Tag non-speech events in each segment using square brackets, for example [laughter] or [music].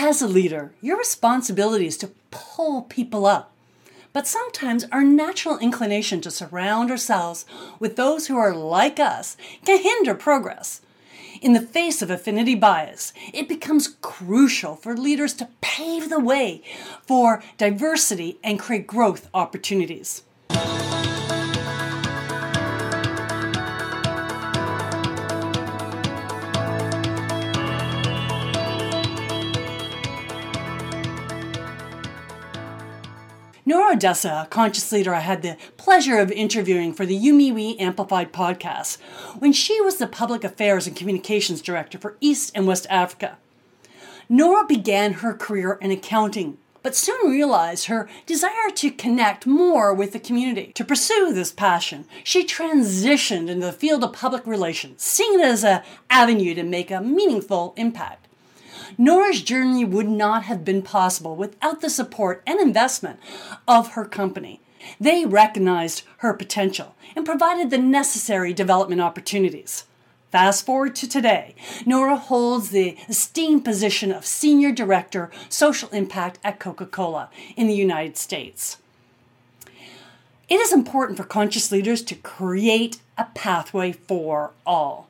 As a leader, your responsibility is to pull people up. But sometimes our natural inclination to surround ourselves with those who are like us can hinder progress. In the face of affinity bias, it becomes crucial for leaders to pave the way for diversity and create growth opportunities. Nora Odessa, a conscious leader I had the pleasure of interviewing for the Youmiwi Amplified podcast when she was the Public Affairs and Communications Director for East and West Africa. Nora began her career in accounting, but soon realized her desire to connect more with the community. To pursue this passion, she transitioned into the field of public relations, seeing it as an avenue to make a meaningful impact. Nora's journey would not have been possible without the support and investment of her company. They recognized her potential and provided the necessary development opportunities. Fast forward to today, Nora holds the esteemed position of Senior Director, Social Impact at Coca Cola in the United States. It is important for conscious leaders to create a pathway for all.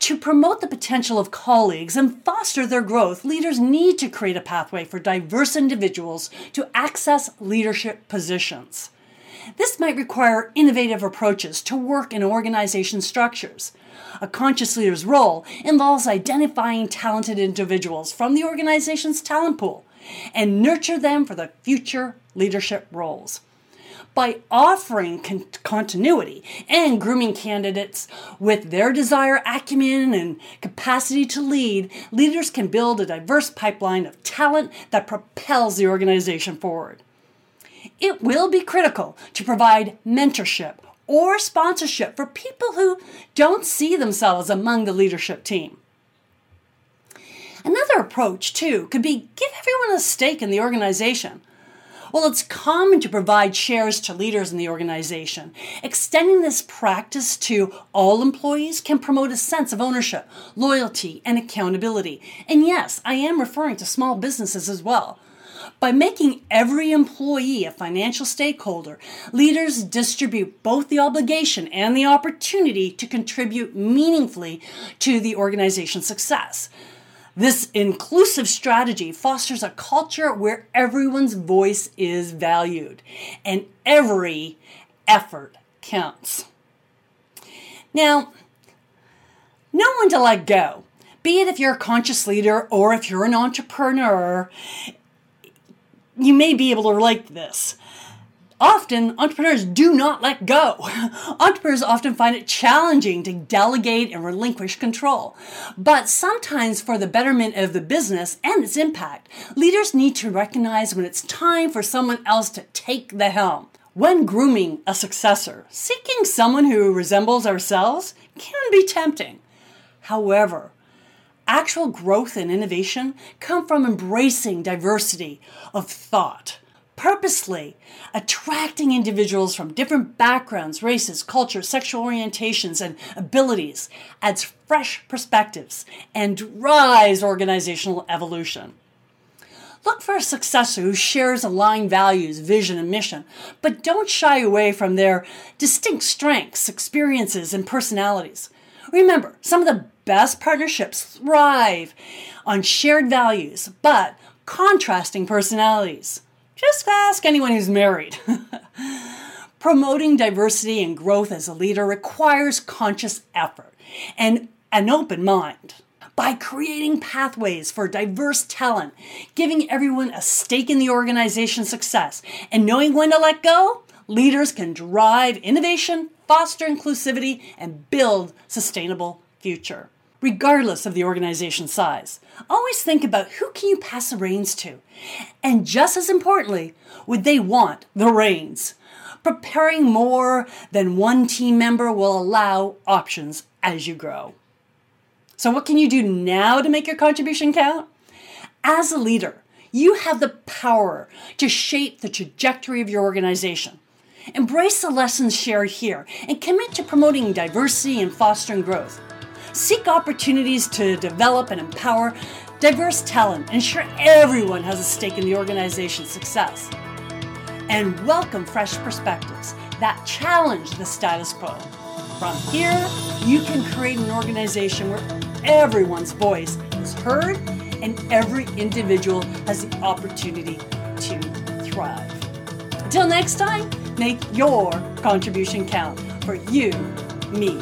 To promote the potential of colleagues and foster their growth, leaders need to create a pathway for diverse individuals to access leadership positions. This might require innovative approaches to work in organization structures. A conscious leader's role involves identifying talented individuals from the organization's talent pool and nurture them for the future leadership roles by offering con- continuity and grooming candidates with their desire, acumen, and capacity to lead, leaders can build a diverse pipeline of talent that propels the organization forward. It will be critical to provide mentorship or sponsorship for people who don't see themselves among the leadership team. Another approach, too, could be give everyone a stake in the organization well, it's common to provide shares to leaders in the organization. Extending this practice to all employees can promote a sense of ownership, loyalty, and accountability. And yes, I am referring to small businesses as well. By making every employee a financial stakeholder, leaders distribute both the obligation and the opportunity to contribute meaningfully to the organization's success. This inclusive strategy fosters a culture where everyone's voice is valued and every effort counts. Now, no one to let go. Be it if you're a conscious leader or if you're an entrepreneur, you may be able to relate to this often entrepreneurs do not let go. [laughs] entrepreneurs often find it challenging to delegate and relinquish control. But sometimes, for the betterment of the business and its impact, leaders need to recognize when it's time for someone else to take the helm. When grooming a successor, seeking someone who resembles ourselves can be tempting. However, actual growth and innovation come from embracing diversity of thought purposely attracting individuals from different backgrounds, races, cultures, sexual orientations, and abilities adds fresh perspectives and drives organizational evolution. Look for a successor who shares aligned values, vision, and mission, but don't shy away from their distinct strengths, experiences, and personalities. Remember, some of the best partnerships thrive on shared values, but contrasting personalities. Just ask anyone who's married. [laughs] Promoting diversity and growth as a leader requires conscious effort and an open mind. By creating pathways for diverse talent, giving everyone a stake in the organization's success, and knowing when to let go, leaders can drive innovation, foster inclusivity, and build sustainable future regardless of the organization size. Always think about who can you pass the reins to? And just as importantly, would they want the reins? Preparing more than one team member will allow options as you grow. So, what can you do now to make your contribution count? As a leader, you have the power to shape the trajectory of your organization. Embrace the lessons shared here and commit to promoting diversity and fostering growth. Seek opportunities to develop and empower diverse talent, ensure everyone has a stake in the organization's success. And welcome fresh perspectives that challenge the status quo. From here, you can create an organization where everyone's voice is heard and every individual has the opportunity to thrive. Until next time, make your contribution count for you, me,